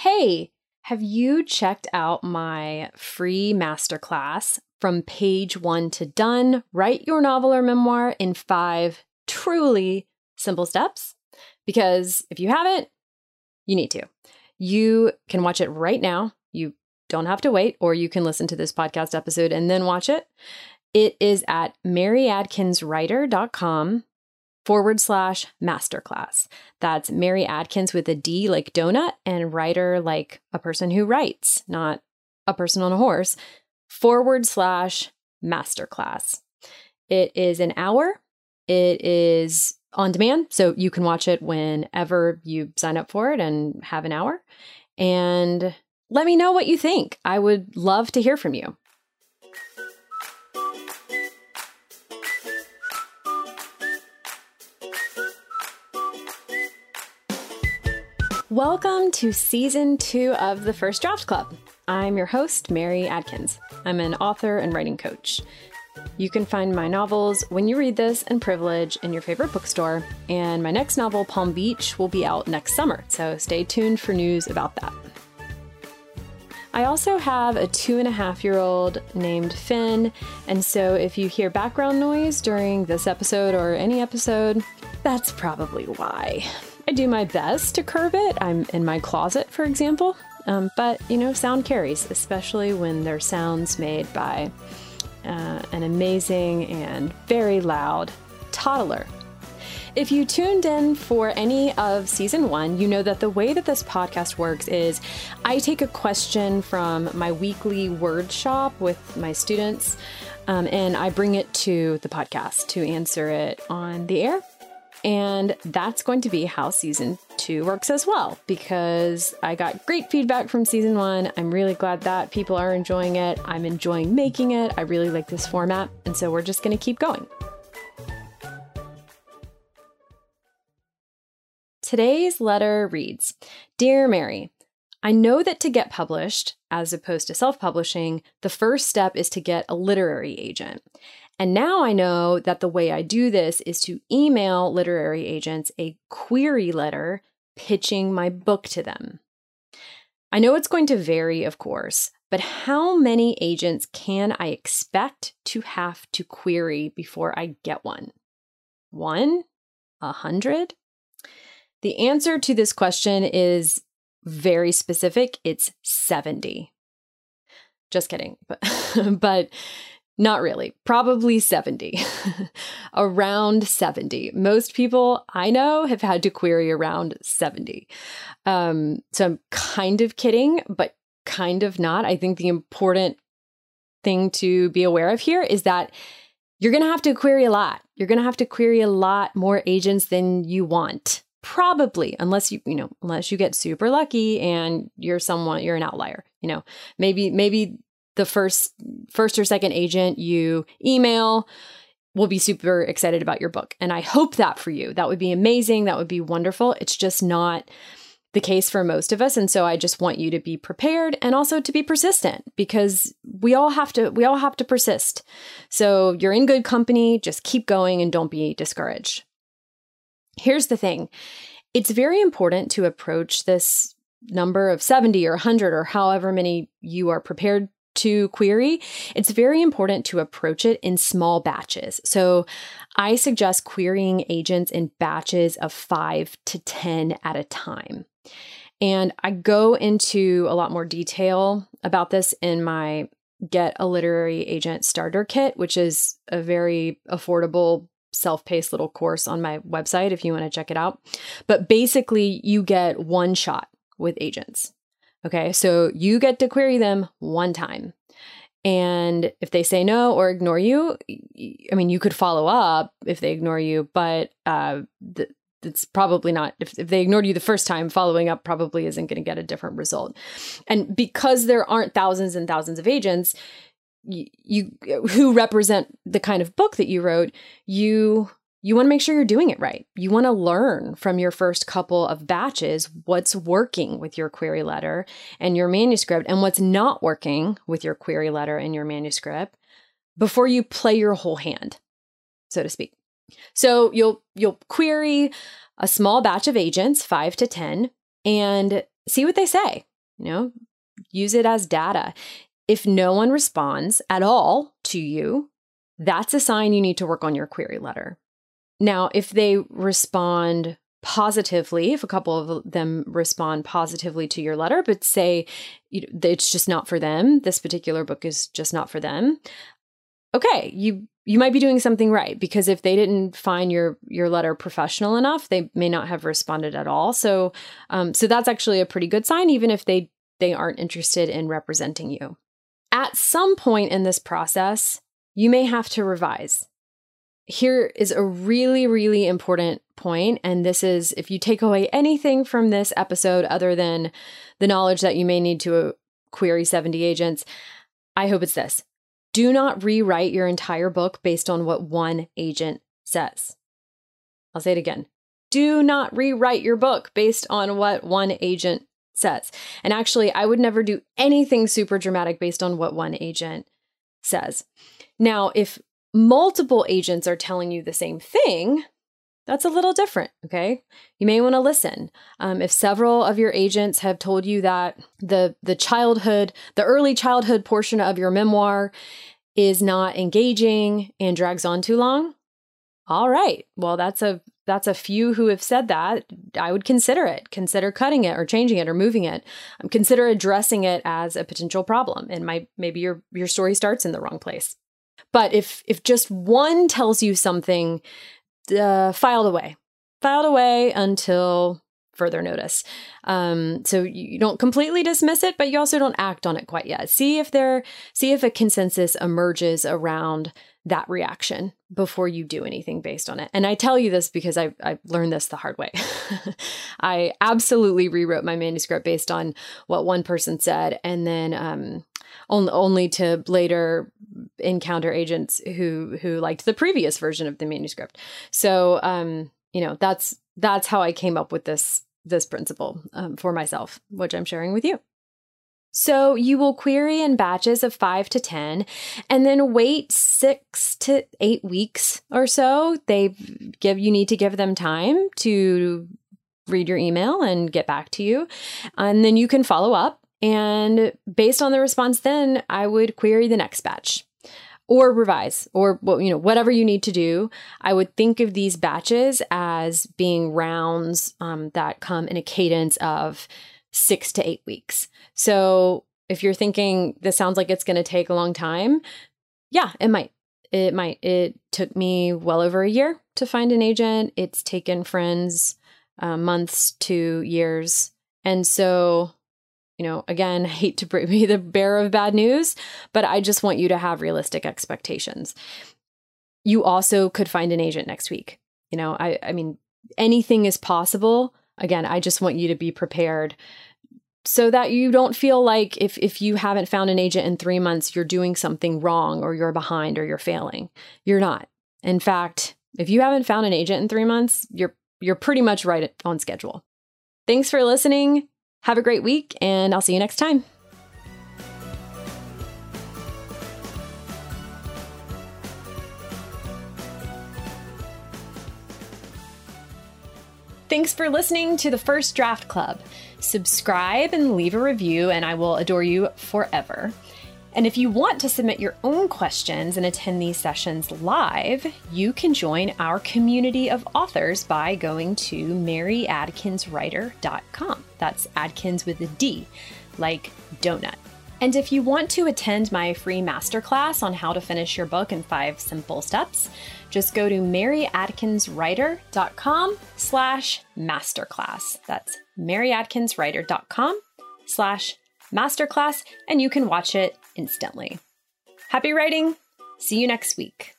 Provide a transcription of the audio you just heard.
Hey, have you checked out my free masterclass from page one to done? Write your novel or memoir in five truly simple steps? Because if you haven't, you need to. You can watch it right now. You don't have to wait, or you can listen to this podcast episode and then watch it. It is at maryadkinswriter.com forward slash masterclass. That's Mary Adkins with a D like donut and writer like a person who writes, not a person on a horse, forward slash masterclass. It is an hour. It is on demand, so you can watch it whenever you sign up for it and have an hour. And let me know what you think. I would love to hear from you. Welcome to season two of the First Draft Club. I'm your host, Mary Adkins. I'm an author and writing coach. You can find my novels When You Read This and Privilege in your favorite bookstore, and my next novel, Palm Beach, will be out next summer, so stay tuned for news about that. I also have a two and a half year old named Finn, and so if you hear background noise during this episode or any episode, that's probably why. I do my best to curb it. I'm in my closet, for example. Um, but, you know, sound carries, especially when they're sounds made by uh, an amazing and very loud toddler. If you tuned in for any of season one, you know that the way that this podcast works is I take a question from my weekly word shop with my students um, and I bring it to the podcast to answer it on the air. And that's going to be how season two works as well, because I got great feedback from season one. I'm really glad that people are enjoying it. I'm enjoying making it. I really like this format. And so we're just going to keep going. Today's letter reads Dear Mary, I know that to get published, as opposed to self publishing, the first step is to get a literary agent. And now I know that the way I do this is to email literary agents a query letter pitching my book to them. I know it's going to vary, of course, but how many agents can I expect to have to query before I get one? One? A hundred? The answer to this question is very specific. It's 70. Just kidding. But, but not really. Probably 70. around 70. Most people I know have had to query around 70. Um, so I'm kind of kidding, but kind of not. I think the important thing to be aware of here is that you're going to have to query a lot. You're going to have to query a lot more agents than you want. Probably, unless you, you know, unless you get super lucky and you're someone, you're an outlier, you know, maybe, maybe the first first or second agent you email will be super excited about your book. And I hope that for you. That would be amazing. That would be wonderful. It's just not the case for most of us and so I just want you to be prepared and also to be persistent because we all have to we all have to persist. So you're in good company, just keep going and don't be discouraged. Here's the thing. It's very important to approach this number of 70 or 100 or however many you are prepared to query, it's very important to approach it in small batches. So I suggest querying agents in batches of five to 10 at a time. And I go into a lot more detail about this in my Get a Literary Agent Starter Kit, which is a very affordable self paced little course on my website if you want to check it out. But basically, you get one shot with agents. Okay, so you get to query them one time. And if they say no or ignore you, I mean, you could follow up if they ignore you, but uh, th- it's probably not. If, if they ignored you the first time, following up probably isn't going to get a different result. And because there aren't thousands and thousands of agents, you, you who represent the kind of book that you wrote, you you want to make sure you're doing it right. You want to learn from your first couple of batches what's working with your query letter and your manuscript and what's not working with your query letter and your manuscript before you play your whole hand, so to speak. So you'll you'll query a small batch of agents, 5 to 10, and see what they say. You know, use it as data. If no one responds at all to you, that's a sign you need to work on your query letter. Now, if they respond positively, if a couple of them respond positively to your letter, but say you know, it's just not for them, this particular book is just not for them, okay, you you might be doing something right because if they didn't find your your letter professional enough, they may not have responded at all. So, um, so that's actually a pretty good sign, even if they they aren't interested in representing you. At some point in this process, you may have to revise here is a really, really important point, And this is if you take away anything from this episode other than the knowledge that you may need to uh, query 70 agents, I hope it's this. Do not rewrite your entire book based on what one agent says. I'll say it again. Do not rewrite your book based on what one agent says. And actually, I would never do anything super dramatic based on what one agent says. Now, if multiple agents are telling you the same thing, that's a little different, okay? You may want to listen. Um, if several of your agents have told you that the the childhood, the early childhood portion of your memoir is not engaging and drags on too long, all right. Well, that's a that's a few who have said that. I would consider it. Consider cutting it or changing it or moving it. Um, consider addressing it as a potential problem. And my maybe your your story starts in the wrong place. But if if just one tells you something, uh, filed away, filed away until further notice. Um, so you don't completely dismiss it, but you also don't act on it quite yet. See if there, see if a consensus emerges around that reaction before you do anything based on it. And I tell you this because I, I learned this the hard way. I absolutely rewrote my manuscript based on what one person said, and then um, only, only to later encounter agents who who liked the previous version of the manuscript. So um, you know that's that's how I came up with this this principle um, for myself, which I'm sharing with you. So you will query in batches of five to 10 and then wait six to eight weeks or so. They give, you need to give them time to read your email and get back to you. And then you can follow up. And based on the response, then I would query the next batch or revise or you know whatever you need to do i would think of these batches as being rounds um, that come in a cadence of six to eight weeks so if you're thinking this sounds like it's going to take a long time yeah it might it might it took me well over a year to find an agent it's taken friends uh, months to years and so you know, again, I hate to be the bearer of bad news, but I just want you to have realistic expectations. You also could find an agent next week. You know, I, I mean, anything is possible. Again, I just want you to be prepared so that you don't feel like if if you haven't found an agent in 3 months you're doing something wrong or you're behind or you're failing. You're not. In fact, if you haven't found an agent in 3 months, you're you're pretty much right on schedule. Thanks for listening. Have a great week, and I'll see you next time. Thanks for listening to the First Draft Club. Subscribe and leave a review, and I will adore you forever. And if you want to submit your own questions and attend these sessions live, you can join our community of authors by going to maryadkinswriter.com. That's Adkins with a D, like donut. And if you want to attend my free masterclass on how to finish your book in five simple steps, just go to maryadkinswriter.com slash masterclass. That's maryadkinswriter.com slash masterclass, and you can watch it instantly. Happy writing! See you next week.